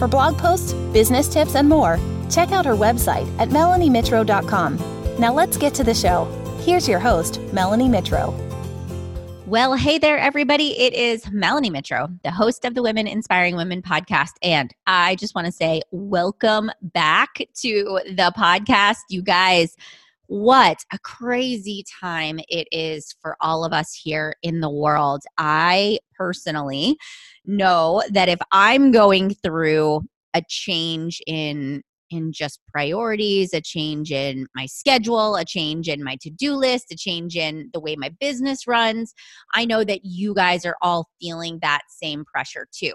For blog posts, business tips, and more, check out her website at melaniemitro.com. Now let's get to the show. Here's your host, Melanie Mitro. Well, hey there, everybody. It is Melanie Mitro, the host of the Women Inspiring Women podcast. And I just want to say, welcome back to the podcast, you guys what a crazy time it is for all of us here in the world. I personally know that if I'm going through a change in in just priorities, a change in my schedule, a change in my to do list, a change in the way my business runs. I know that you guys are all feeling that same pressure too.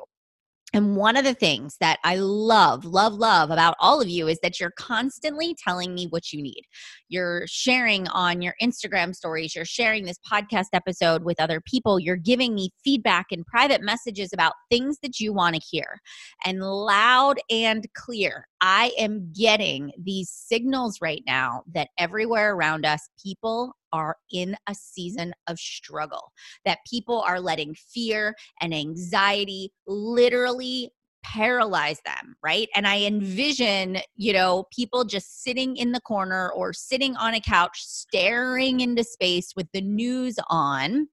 And one of the things that I love, love, love about all of you is that you're constantly telling me what you need. You're sharing on your Instagram stories, you're sharing this podcast episode with other people, you're giving me feedback and private messages about things that you want to hear. And loud and clear, I am getting these signals right now that everywhere around us, people are in a season of struggle, that people are letting fear and anxiety literally paralyze them, right? And I envision, you know, people just sitting in the corner or sitting on a couch staring into space with the news on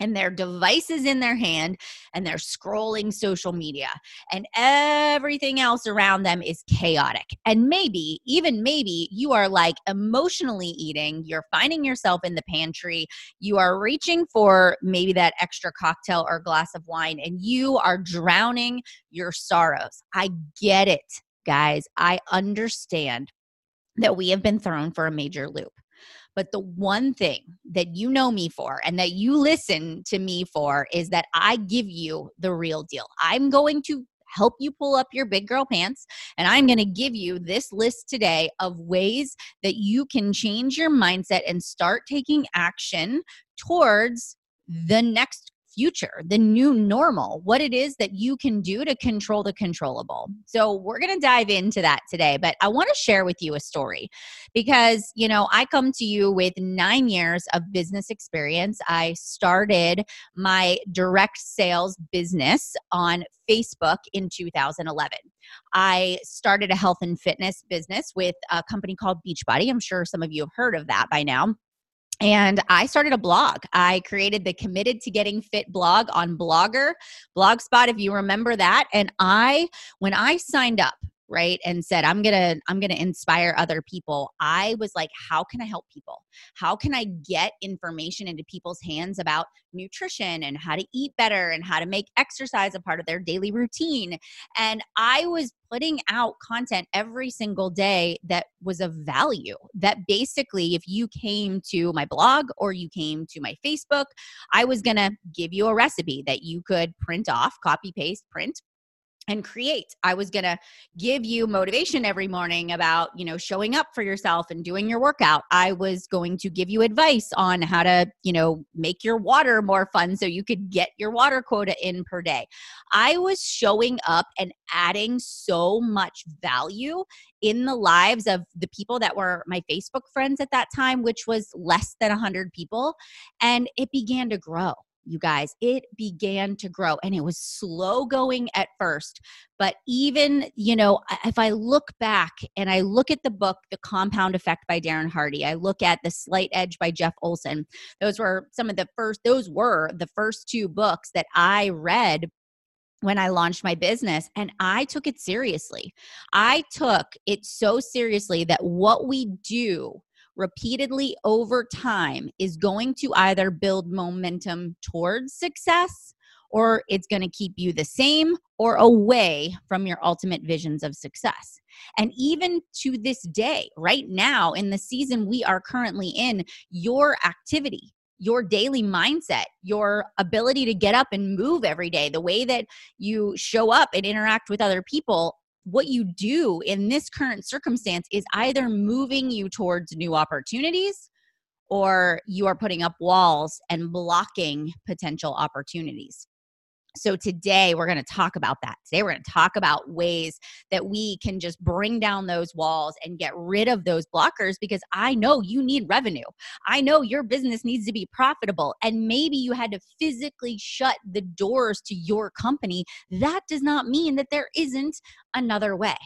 and their devices in their hand and they're scrolling social media and everything else around them is chaotic and maybe even maybe you are like emotionally eating you're finding yourself in the pantry you are reaching for maybe that extra cocktail or glass of wine and you are drowning your sorrows. I get it guys. I understand that we have been thrown for a major loop but the one thing that you know me for and that you listen to me for is that I give you the real deal. I'm going to help you pull up your big girl pants. And I'm going to give you this list today of ways that you can change your mindset and start taking action towards the next future, the new normal, what it is that you can do to control the controllable. So, we're going to dive into that today, but I want to share with you a story because, you know, I come to you with nine years of business experience. I started my direct sales business on Facebook in 2011. I started a health and fitness business with a company called Beachbody. I'm sure some of you have heard of that by now and I started a blog. I created the Committed to Getting Fit blog on Blogger, Blogspot, if you remember that. And I, when I signed up, right and said i'm gonna i'm gonna inspire other people. I was like how can i help people? How can i get information into people's hands about nutrition and how to eat better and how to make exercise a part of their daily routine? And i was putting out content every single day that was of value that basically if you came to my blog or you came to my facebook i was gonna give you a recipe that you could print off copy paste print and create. I was going to give you motivation every morning about you know showing up for yourself and doing your workout. I was going to give you advice on how to you know make your water more fun so you could get your water quota in per day. I was showing up and adding so much value in the lives of the people that were my facebook friends at that time which was less than 100 people and it began to grow you guys. It began to grow and it was slow going at first. But even, you know, if I look back and I look at the book, The Compound Effect by Darren Hardy, I look at The Slight Edge by Jeff Olson, those were some of the first, those were the first two books that I read when I launched my business and I took it seriously. I took it so seriously that what we do repeatedly over time is going to either build momentum towards success or it's going to keep you the same or away from your ultimate visions of success. And even to this day, right now in the season we are currently in, your activity, your daily mindset, your ability to get up and move every day, the way that you show up and interact with other people what you do in this current circumstance is either moving you towards new opportunities or you are putting up walls and blocking potential opportunities. So, today we're going to talk about that. Today we're going to talk about ways that we can just bring down those walls and get rid of those blockers because I know you need revenue. I know your business needs to be profitable. And maybe you had to physically shut the doors to your company. That does not mean that there isn't another way.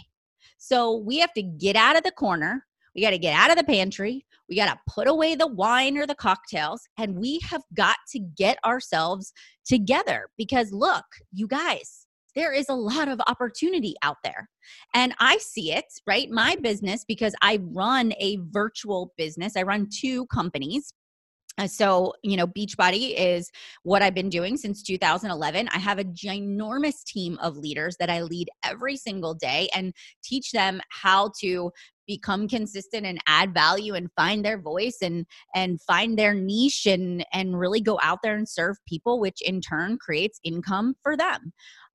So, we have to get out of the corner we got to get out of the pantry. We got to put away the wine or the cocktails. And we have got to get ourselves together because look, you guys, there is a lot of opportunity out there. And I see it, right? My business, because I run a virtual business, I run two companies. Uh, so, you know, Beachbody is what I've been doing since 2011. I have a ginormous team of leaders that I lead every single day and teach them how to become consistent and add value and find their voice and and find their niche and and really go out there and serve people which in turn creates income for them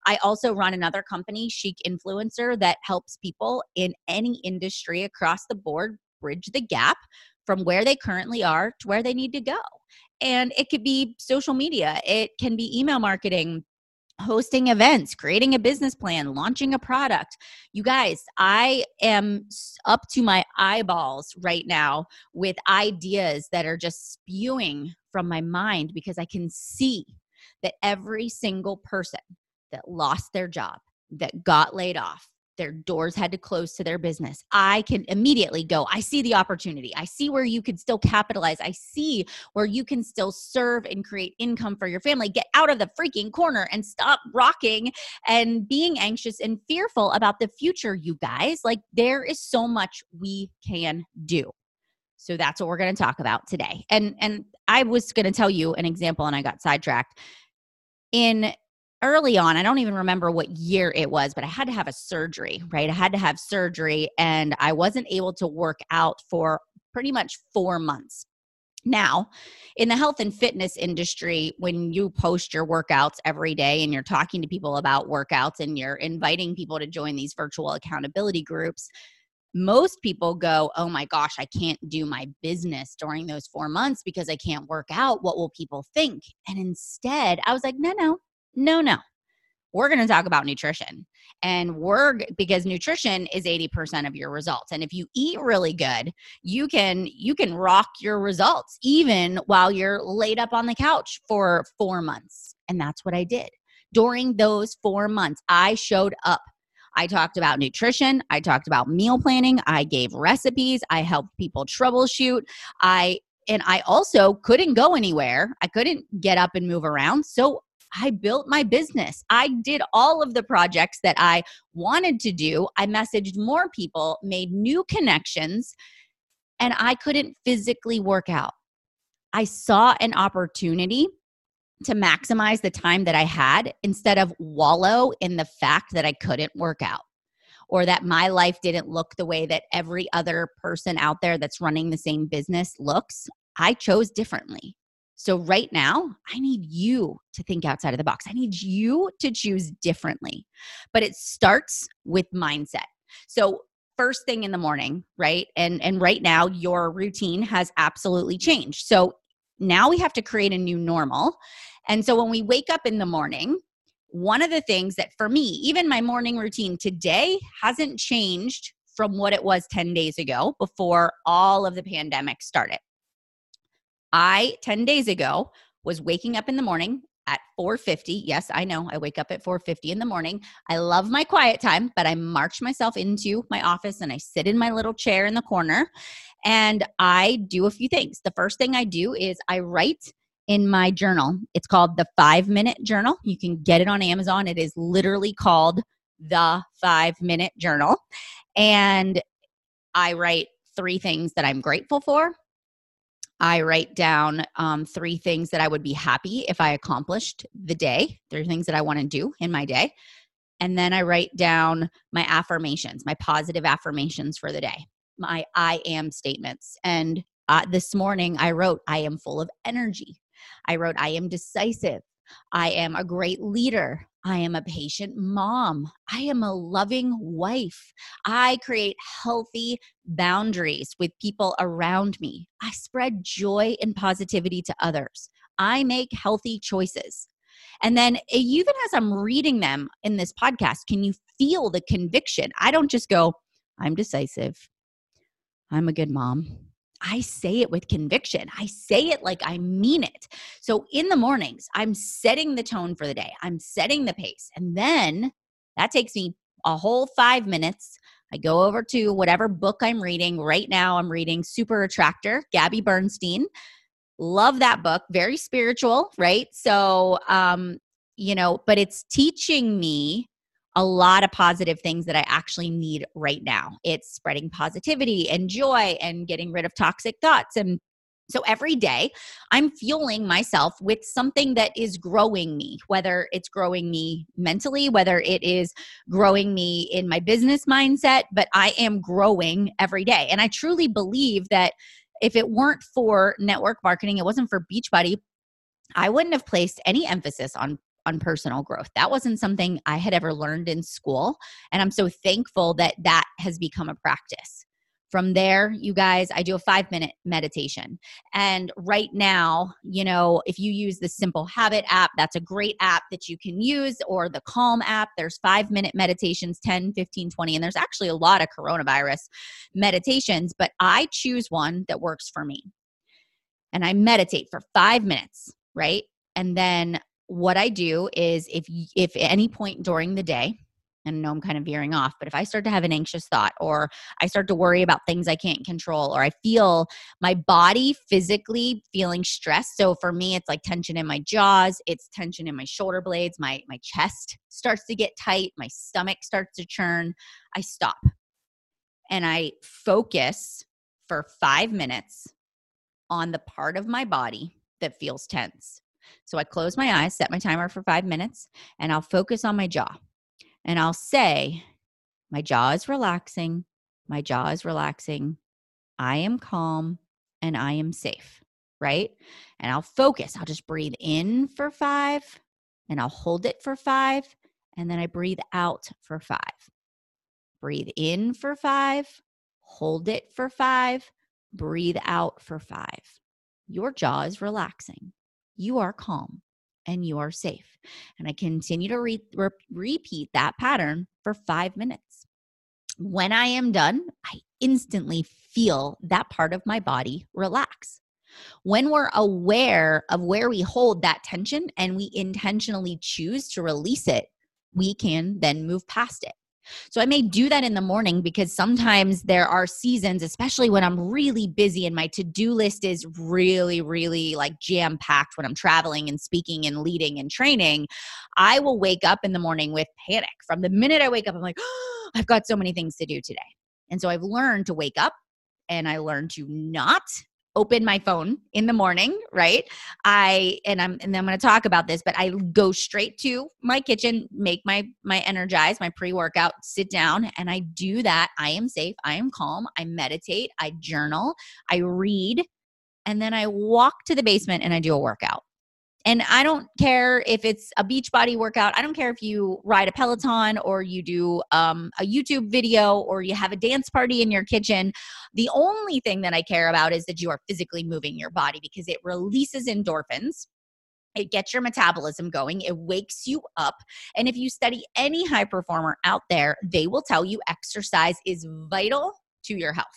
I also run another company, Chic Influencer, that helps people in any industry across the board bridge the gap from where they currently are to where they need to go. And it could be social media, it can be email marketing, hosting events, creating a business plan, launching a product. You guys, I am up to my eyeballs right now with ideas that are just spewing from my mind because I can see that every single person that lost their job, that got laid off, their doors had to close to their business. I can immediately go, I see the opportunity. I see where you could still capitalize. I see where you can still serve and create income for your family. Get out of the freaking corner and stop rocking and being anxious and fearful about the future, you guys. Like, there is so much we can do. So that's what we're going to talk about today. And and I was going to tell you an example and I got sidetracked. In early on, I don't even remember what year it was, but I had to have a surgery, right? I had to have surgery and I wasn't able to work out for pretty much four months. Now, in the health and fitness industry, when you post your workouts every day and you're talking to people about workouts and you're inviting people to join these virtual accountability groups, most people go, Oh my gosh, I can't do my business during those four months because I can't work out. What will people think? And instead, I was like, No, no, no, no. We're going to talk about nutrition. And we're because nutrition is 80% of your results. And if you eat really good, you can you can rock your results even while you're laid up on the couch for 4 months. And that's what I did. During those 4 months, I showed up I talked about nutrition. I talked about meal planning. I gave recipes. I helped people troubleshoot. I and I also couldn't go anywhere. I couldn't get up and move around. So I built my business. I did all of the projects that I wanted to do. I messaged more people, made new connections, and I couldn't physically work out. I saw an opportunity to maximize the time that I had instead of wallow in the fact that I couldn't work out or that my life didn't look the way that every other person out there that's running the same business looks. I chose differently. So, right now, I need you to think outside of the box. I need you to choose differently. But it starts with mindset. So, first thing in the morning, right? And and right now your routine has absolutely changed. So, now we have to create a new normal. And so when we wake up in the morning, one of the things that for me, even my morning routine today hasn't changed from what it was 10 days ago before all of the pandemic started. I 10 days ago was waking up in the morning at 4:50. Yes, I know. I wake up at 4:50 in the morning. I love my quiet time, but I march myself into my office and I sit in my little chair in the corner and I do a few things. The first thing I do is I write in my journal. It's called the 5-minute journal. You can get it on Amazon. It is literally called the 5-minute journal. And I write three things that I'm grateful for I write down um, three things that I would be happy if I accomplished the day. three things that I want to do in my day. And then I write down my affirmations, my positive affirmations for the day, my I am statements. And uh, this morning I wrote, I am full of energy. I wrote, I am decisive. I am a great leader. I am a patient mom. I am a loving wife. I create healthy boundaries with people around me. I spread joy and positivity to others. I make healthy choices. And then, eh, even as I'm reading them in this podcast, can you feel the conviction? I don't just go, I'm decisive. I'm a good mom. I say it with conviction. I say it like I mean it. So in the mornings, I'm setting the tone for the day, I'm setting the pace. And then that takes me a whole five minutes. I go over to whatever book I'm reading. Right now, I'm reading Super Attractor, Gabby Bernstein. Love that book. Very spiritual, right? So, um, you know, but it's teaching me a lot of positive things that I actually need right now. It's spreading positivity and joy and getting rid of toxic thoughts. And so every day, I'm fueling myself with something that is growing me, whether it's growing me mentally, whether it is growing me in my business mindset, but I am growing every day. And I truly believe that if it weren't for network marketing, it wasn't for Beachbody, I wouldn't have placed any emphasis on on personal growth. That wasn't something I had ever learned in school. And I'm so thankful that that has become a practice. From there, you guys, I do a five minute meditation. And right now, you know, if you use the Simple Habit app, that's a great app that you can use, or the Calm app. There's five minute meditations 10, 15, 20. And there's actually a lot of coronavirus meditations, but I choose one that works for me. And I meditate for five minutes, right? And then what I do is if if at any point during the day, and I know I'm kind of veering off, but if I start to have an anxious thought or I start to worry about things I can't control or I feel my body physically feeling stressed. So for me, it's like tension in my jaws, it's tension in my shoulder blades, my my chest starts to get tight, my stomach starts to churn. I stop and I focus for five minutes on the part of my body that feels tense. So I close my eyes, set my timer for five minutes, and I'll focus on my jaw. And I'll say, My jaw is relaxing. My jaw is relaxing. I am calm and I am safe. Right. And I'll focus. I'll just breathe in for five and I'll hold it for five. And then I breathe out for five. Breathe in for five, hold it for five, breathe out for five. Your jaw is relaxing you are calm and you are safe. And I continue to re- re- repeat that pattern for five minutes. When I am done, I instantly feel that part of my body relax. When we're aware of where we hold that tension and we intentionally choose to release it, we can then move past it. So I may do that in the morning because sometimes there are seasons, especially when I'm really busy and my to do list is really, really like jam packed when I'm traveling and speaking and leading and training. I will wake up in the morning with panic. From the minute I wake up, I'm like, oh, I've got so many things to do today. And so I've learned to wake up and I learned to not open my phone in the morning, right? I and I'm and I'm going to talk about this, but I go straight to my kitchen, make my my energize, my pre-workout, sit down and I do that. I am safe, I am calm, I meditate, I journal, I read, and then I walk to the basement and I do a workout. And I don't care if it's a Beachbody workout. I don't care if you ride a Peloton or you do um, a YouTube video or you have a dance party in your kitchen. The only thing that I care about is that you are physically moving your body because it releases endorphins. It gets your metabolism going. It wakes you up. And if you study any high performer out there, they will tell you exercise is vital to your health.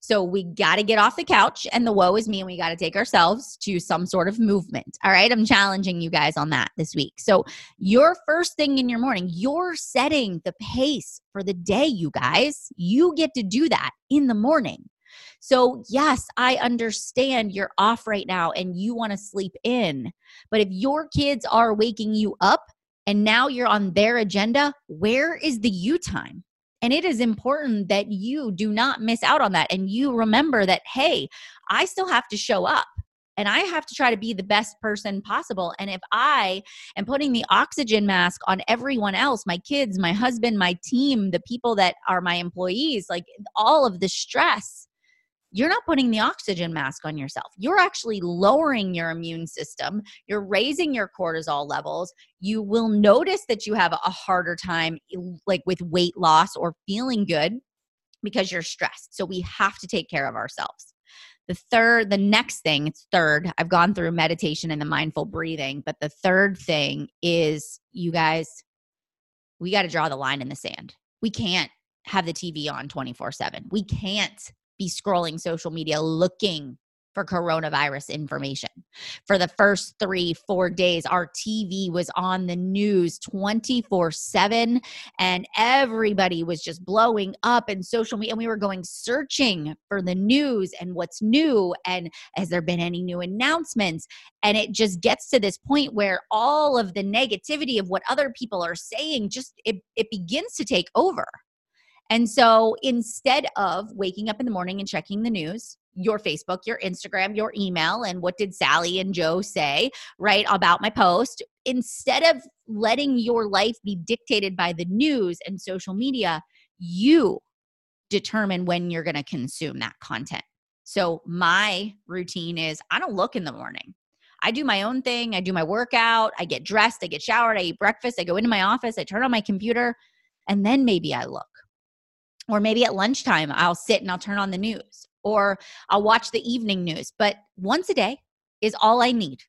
So we got to get off the couch and the woe is me and we got to take ourselves to some sort of movement. All right. I'm challenging you guys on that this week. So your first thing in your morning, you're setting the pace for the day, you guys. You get to do that in the morning. So, yes, I understand you're off right now and you want to sleep in. But if your kids are waking you up and now you're on their agenda, where is the you time? And it is important that you do not miss out on that. And you remember that, hey, I still have to show up and I have to try to be the best person possible. And if I am putting the oxygen mask on everyone else, my kids, my husband, my team, the people that are my employees, like all of the stress, you're not putting the oxygen mask on yourself. You're actually lowering your immune system. You're raising your cortisol levels. You will notice that you have a harder time, like with weight loss or feeling good, because you're stressed. So we have to take care of ourselves. The third, the next thing, it's third. I've gone through meditation and the mindful breathing, but the third thing is you guys, we got to draw the line in the sand. We can't have the TV on 24 7. We can't be scrolling social media looking for coronavirus information. For the first three, four days, our TV was on the news 24 7, and everybody was just blowing up in social media. And we were going searching for the news and what's new, and has there been any new announcements? And it just gets to this point where all of the negativity of what other people are saying just it, it begins to take over. And so instead of waking up in the morning and checking the news, your Facebook, your Instagram, your email, and what did Sally and Joe say, right, about my post, instead of letting your life be dictated by the news and social media, you determine when you're going to consume that content. So my routine is I don't look in the morning. I do my own thing. I do my workout. I get dressed. I get showered. I eat breakfast. I go into my office. I turn on my computer. And then maybe I look. Or maybe at lunchtime, I'll sit and I'll turn on the news or I'll watch the evening news. But once a day is all I need.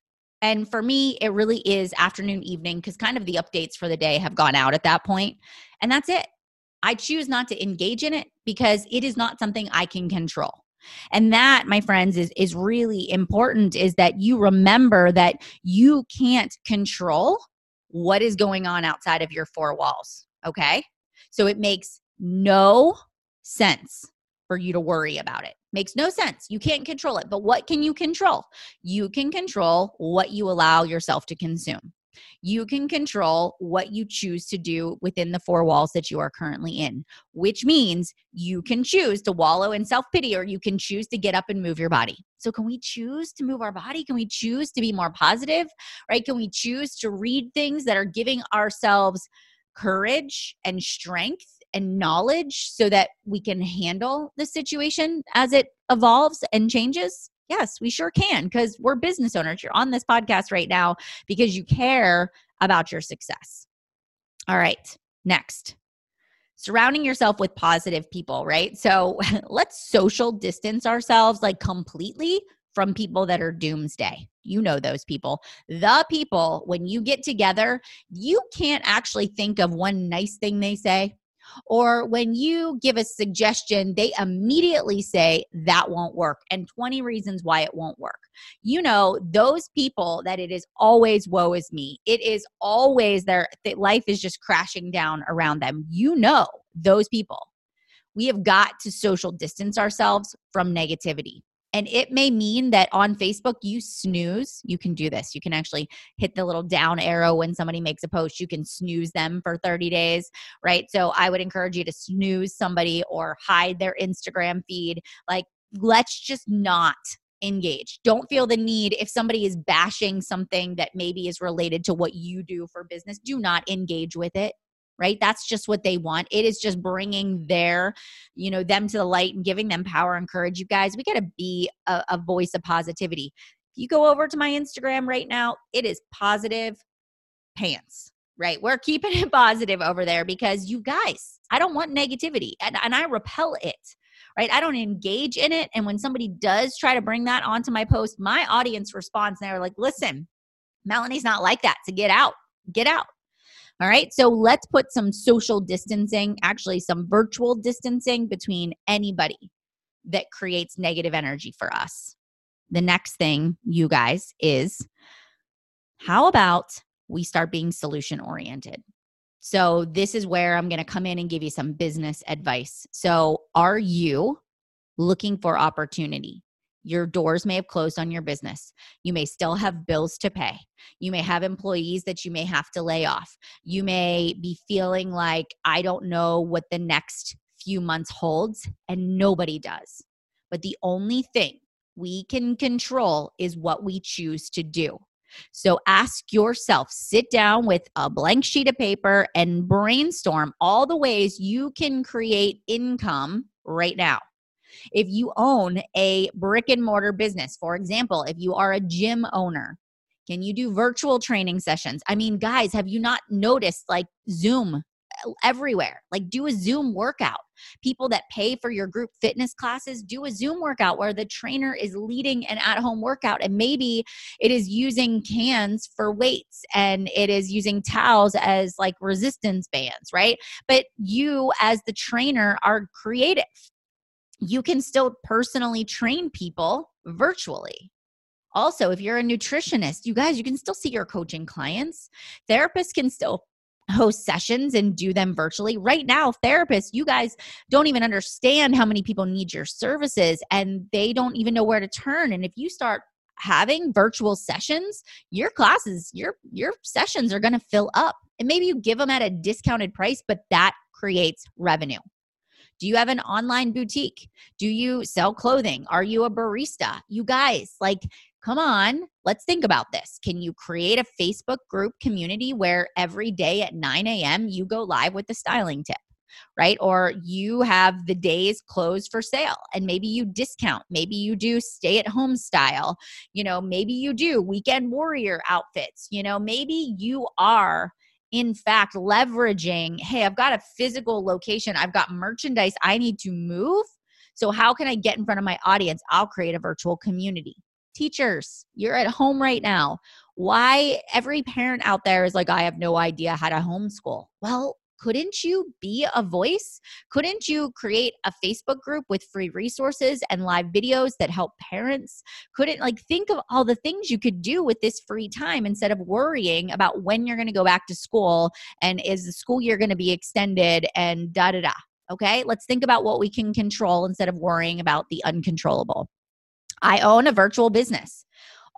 And for me, it really is afternoon, evening, because kind of the updates for the day have gone out at that point, And that's it. I choose not to engage in it because it is not something I can control. And that, my friends, is, is really important is that you remember that you can't control what is going on outside of your four walls. Okay. So it makes no sense for you to worry about it. Makes no sense. You can't control it. But what can you control? You can control what you allow yourself to consume. You can control what you choose to do within the four walls that you are currently in, which means you can choose to wallow in self pity or you can choose to get up and move your body. So, can we choose to move our body? Can we choose to be more positive? Right? Can we choose to read things that are giving ourselves courage and strength and knowledge so that we can handle the situation as it evolves and changes? Yes, we sure can because we're business owners. You're on this podcast right now because you care about your success. All right, next. Surrounding yourself with positive people, right? So let's social distance ourselves like completely from people that are doomsday. You know those people. The people, when you get together, you can't actually think of one nice thing they say. Or when you give a suggestion, they immediately say that won't work and 20 reasons why it won't work. You know, those people that it is always woe is me. It is always their life is just crashing down around them. You know, those people. We have got to social distance ourselves from negativity. And it may mean that on Facebook, you snooze. You can do this. You can actually hit the little down arrow when somebody makes a post. You can snooze them for 30 days, right? So I would encourage you to snooze somebody or hide their Instagram feed. Like, let's just not engage. Don't feel the need if somebody is bashing something that maybe is related to what you do for business, do not engage with it right? That's just what they want. It is just bringing their you know them to the light and giving them power and courage. You guys we got to be a, a voice of positivity. If you go over to my instagram right now it is positive pants right? We're keeping it positive over there because you guys i don't want negativity and, and i repel it right? I don't engage in it and when somebody does try to bring that onto my post my audience responds and they're like listen melanie's not like that so get out get out all right. So let's put some social distancing, actually, some virtual distancing between anybody that creates negative energy for us. The next thing, you guys, is how about we start being solution oriented? So, this is where I'm going to come in and give you some business advice. So, are you looking for opportunity? Your doors may have closed on your business. You may still have bills to pay. You may have employees that you may have to lay off. You may be feeling like, I don't know what the next few months holds, and nobody does. But the only thing we can control is what we choose to do. So ask yourself, sit down with a blank sheet of paper and brainstorm all the ways you can create income right now. If you own a brick and mortar business, for example, if you are a gym owner, can you do virtual training sessions? I mean, guys, have you not noticed like Zoom uh, everywhere. Like do a Zoom workout. People that pay for your group fitness classes, do a Zoom workout where the trainer is leading an at home workout. And maybe it is using cans for weights and it is using towels as like resistance bands, right? But you, as the trainer, are creative. You can still personally train people virtually. Also, if you're a nutritionist, you guys, you can still see your coaching clients. Therapists can still host sessions and do them virtually. Right now, therapists, you guys don't even understand how many people need your services and they don't even know where to turn. And if you start having virtual sessions, your classes, your your sessions are going to fill up. And maybe you give them at a discounted price, but that creates revenue. Do you have an online boutique? Do you sell clothing? Are you a barista? You guys, like come on, let's think about this. Can you create a Facebook group community where every day at 9 a.m. you go live with the styling tip? right? Or you have the days closed for sale and maybe you discount. Maybe you do stay at home style. You know, maybe you do weekend warrior outfits. You know, maybe you are in fact leveraging hey, I've got a physical location, I've got merchandise I need to move. So, how can I get in front of my audience? I'll create a virtual community teachers, you're at home right now. Why every parent out there is like, I have no idea how to homeschool. Well, couldn't you be a voice? Couldn't you create a Facebook group with free resources and live videos that help parents? Couldn't like think of all the things you could do with this free time instead of worrying about when you're going to go back to school and is the school year going to be extended and da da da. Okay, let's think about what we can control instead of worrying about the uncontrollable. I own a virtual business.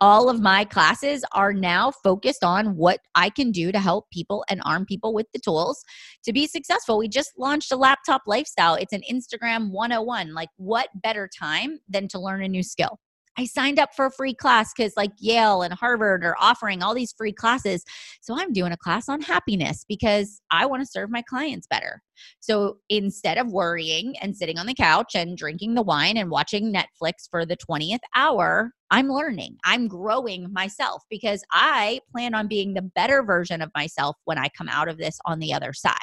All of my classes are now focused on what I can do to help people and arm people with the tools to be successful. We just launched a laptop lifestyle. It's an Instagram 101. Like, what better time than to learn a new skill? I signed up for a free class because like Yale and Harvard are offering all these free classes. So I'm doing a class on happiness because I want to serve my clients better. So instead of worrying and sitting on the couch and drinking the wine and watching Netflix for the 20th hour, I'm learning. I'm growing myself because I plan on being the better version of myself when I come out of this on the other side.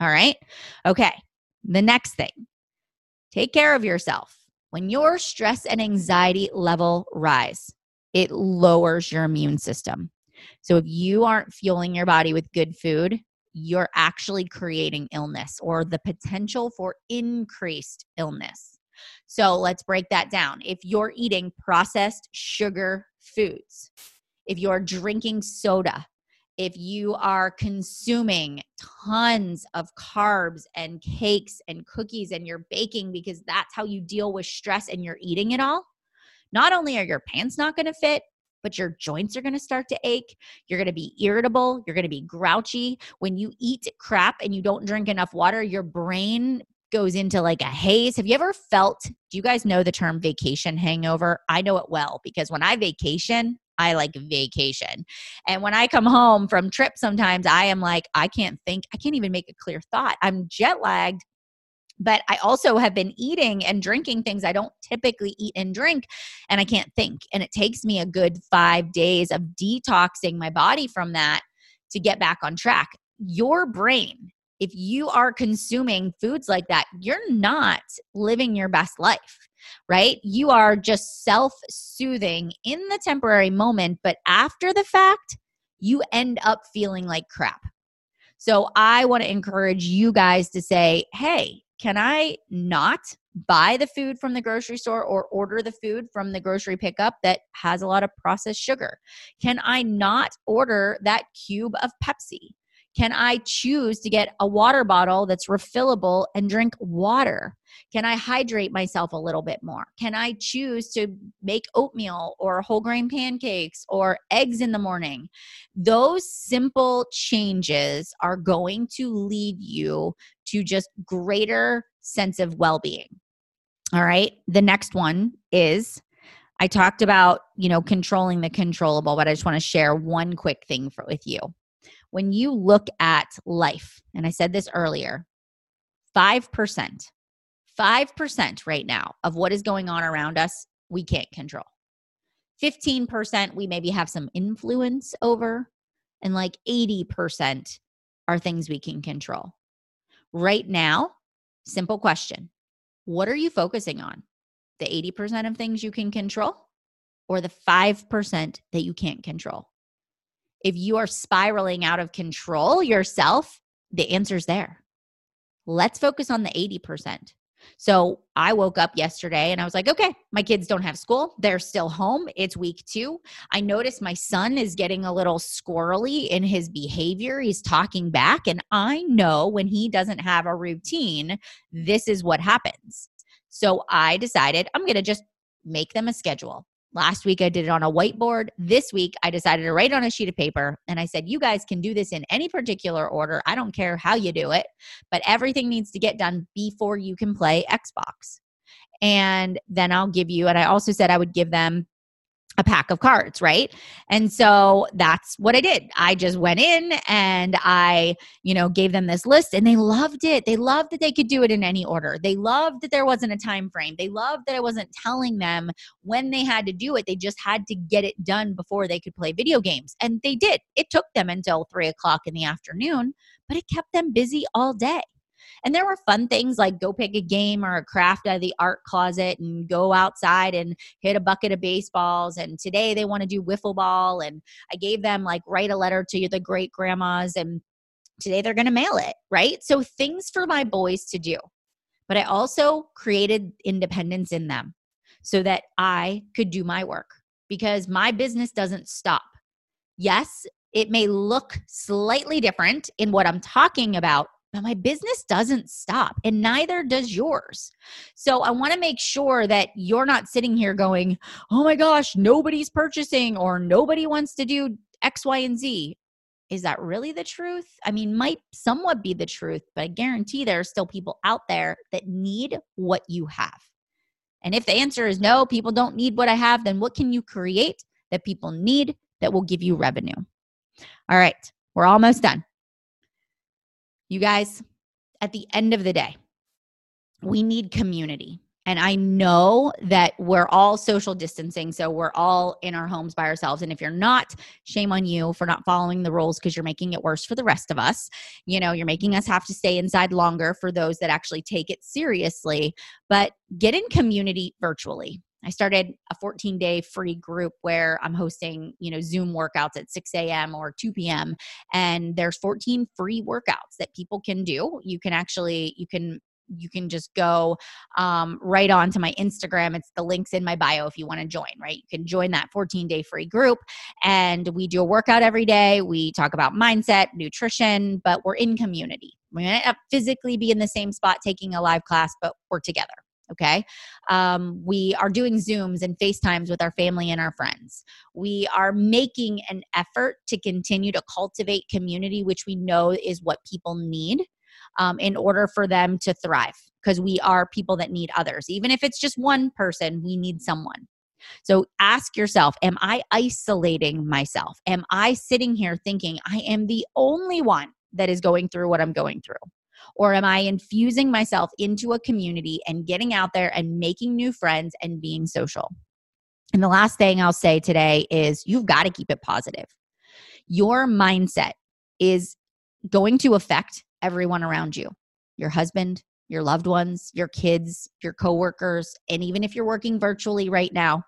All right. Okay. The next thing take care of yourself when your stress and anxiety level rise, it lowers your immune system. So if you aren't fueling your body with good food, you're actually creating illness or the potential for increased illness. So let's break that down. If you're eating processed sugar foods, if you're drinking soda, if you are consuming tons of carbs and cakes and cookies and you're baking because that's how you deal with stress and you're eating it all, not only are your pants not going to fit, but your joints are going to start to ache. You're going to be irritable. You're going to be grouchy. When you eat crap and you don't drink enough water, your brain goes into like a haze. Have you ever felt, do you guys know the term vacation hangover? I know it well because when I vacation, I like vacation. And when I come home from trip, sometimes I am like, I can't think, I can't even make a clear thought. I'm jet lagged. But I also have been eating and drinking things I don't typically eat and drink, and I can't think. And it takes me a good five days of detoxing my body from that to get back on track. Your brain if you are consuming foods like that, you're not living your best life, right? You are just self soothing in the temporary moment, but after the fact, you end up feeling like crap. So I want to encourage you guys to say, hey, can I not buy the food from the grocery store or order the food from the grocery pickup that has a lot of processed sugar? Can I not order that cube of Pepsi? Can I choose to get a water bottle that's refillable and drink water? Can I hydrate myself a little bit more? Can I choose to make oatmeal or whole grain pancakes or eggs in the morning? Those simple changes are going to lead you to just greater sense of well-being. All right? The next one is I talked about, you know, controlling the controllable, but I just want to share one quick thing for, with you when you look at life, and I said this earlier 5%, 5% right now of what is going on around us, we can't control. 15% we maybe have some influence over, and like 80% are things we can control. Right now, simple question What are you focusing on? The 80% of things you can control or the 5% that you can't control? If you are spiraling out of control yourself, the answer's there. Let's focus on the 80%. So I woke up yesterday and I was like, okay, my kids don't have school. They're still home. It's week two. I noticed my son is getting a little squirrely in his behavior. He's talking back. And I know when he doesn't have a routine, this is what happens. So I decided I'm going to just make them a schedule. Last week I did it on a whiteboard. This week I decided to write on a sheet of paper and I said, You guys can do this in any particular order. I don't care how you do it, but everything needs to get done before you can play Xbox. And then I'll give you, and I also said I would give them a pack of cards, right? And so that's what I did. I just went in and I, you know, gave them this list and they loved it. They loved that they could do it in any order. They loved that there wasn't a time frame. They loved that I wasn't telling them when they had to do it. They just had to get it done before they could play video games. And they did. It took them until three o'clock in the afternoon, but it kept them busy all day. And there were fun things like go pick a game or a craft out of the art closet and go outside and hit a bucket of baseballs. And today they want to do wiffle ball. And I gave them like write a letter to the great grandmas. And today they're going to mail it, right? So things for my boys to do. But I also created independence in them so that I could do my work because my business doesn't stop. Yes, it may look slightly different in what I'm talking about, but my business doesn't stop and neither does yours. So I want to make sure that you're not sitting here going, oh my gosh, nobody's purchasing or nobody wants to do X, Y, and Z. Is that really the truth? I mean, might somewhat be the truth, but I guarantee there are still people out there that need what you have. And if the answer is no, people don't need what I have, then what can you create that people need that will give you revenue? All right, we're almost done. You guys, at the end of the day, we need community. And I know that we're all social distancing. So we're all in our homes by ourselves. And if you're not, shame on you for not following the rules because you're making it worse for the rest of us. You know, you're making us have to stay inside longer for those that actually take it seriously. But get in community virtually. I started a 14 day free group where I'm hosting, you know, Zoom workouts at 6 a.m. or 2 p.m. And there's 14 free workouts that people can do. You can actually, you can you can just go um, right on to my Instagram. It's the links in my bio if you want to join, right? You can join that 14 day free group. And we do a workout every day. We talk about mindset, nutrition, but we're in community. We might not physically be in the same spot taking a live class, but we're together. Okay. Um, we are doing Zooms and FaceTimes with our family and our friends. We are making an effort to continue to cultivate community, which we know is what people need um, in order for them to thrive because we are people that need others. Even if it's just one person, we need someone. So ask yourself Am I isolating myself? Am I sitting here thinking I am the only one that is going through what I'm going through? Or am I infusing myself into a community and getting out there and making new friends and being social? And the last thing I'll say today is you've got to keep it positive. Your mindset is going to affect everyone around you your husband, your loved ones, your kids, your coworkers, and even if you're working virtually right now,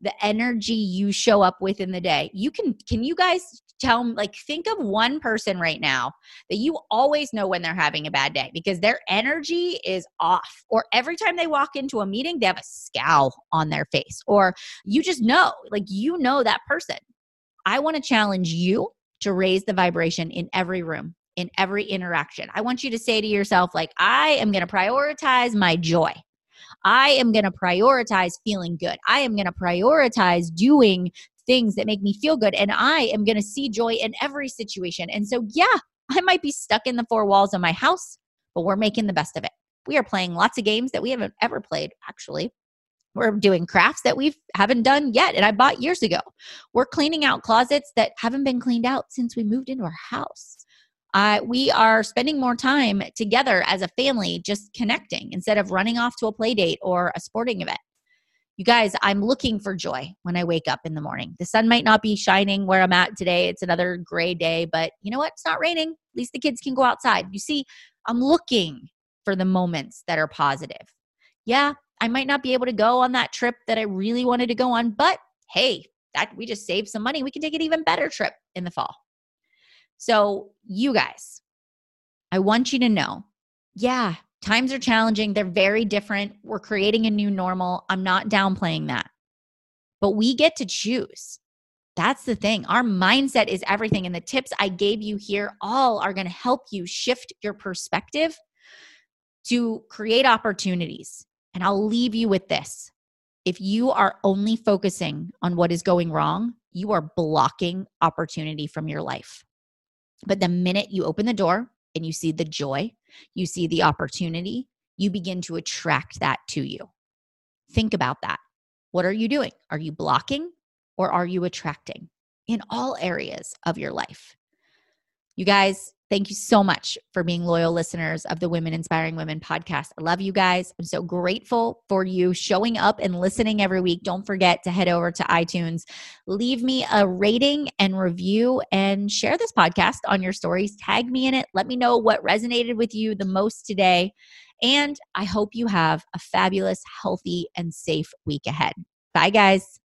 the energy you show up with in the day. You can can you guys tell like think of one person right now that you always know when they're having a bad day because their energy is off or every time they walk into a meeting they have a scowl on their face or you just know like you know that person. I want to challenge you to raise the vibration in every room in every interaction. I want you to say to yourself like i am going to prioritize my joy. I am going to prioritize feeling good. I am going to prioritize doing things that make me feel good. And I am going to see joy in every situation. And so, yeah, I might be stuck in the four walls of my house, but we're making the best of it. We are playing lots of games that we haven't ever played, actually. We're doing crafts that we haven't done yet and I bought years ago. We're cleaning out closets that haven't been cleaned out since we moved into our house. I, we are spending more time together as a family, just connecting instead of running off to a play date or a sporting event. You guys, I'm looking for joy when I wake up in the morning. The sun might not be shining where I'm at today. It's another gray day, but you know what? It's not raining. At least the kids can go outside. You see, I'm looking for the moments that are positive. Yeah, I might not be able to go on that trip that I really wanted to go on, but hey, that we just saved some money. We can take an even better trip in the fall. So, you guys, I want you to know yeah, times are challenging. They're very different. We're creating a new normal. I'm not downplaying that. But we get to choose. That's the thing. Our mindset is everything. And the tips I gave you here all are going to help you shift your perspective to create opportunities. And I'll leave you with this if you are only focusing on what is going wrong, you are blocking opportunity from your life. But the minute you open the door and you see the joy, you see the opportunity, you begin to attract that to you. Think about that. What are you doing? Are you blocking or are you attracting in all areas of your life? You guys, Thank you so much for being loyal listeners of the Women Inspiring Women podcast. I love you guys. I'm so grateful for you showing up and listening every week. Don't forget to head over to iTunes, leave me a rating and review, and share this podcast on your stories. Tag me in it. Let me know what resonated with you the most today. And I hope you have a fabulous, healthy, and safe week ahead. Bye, guys.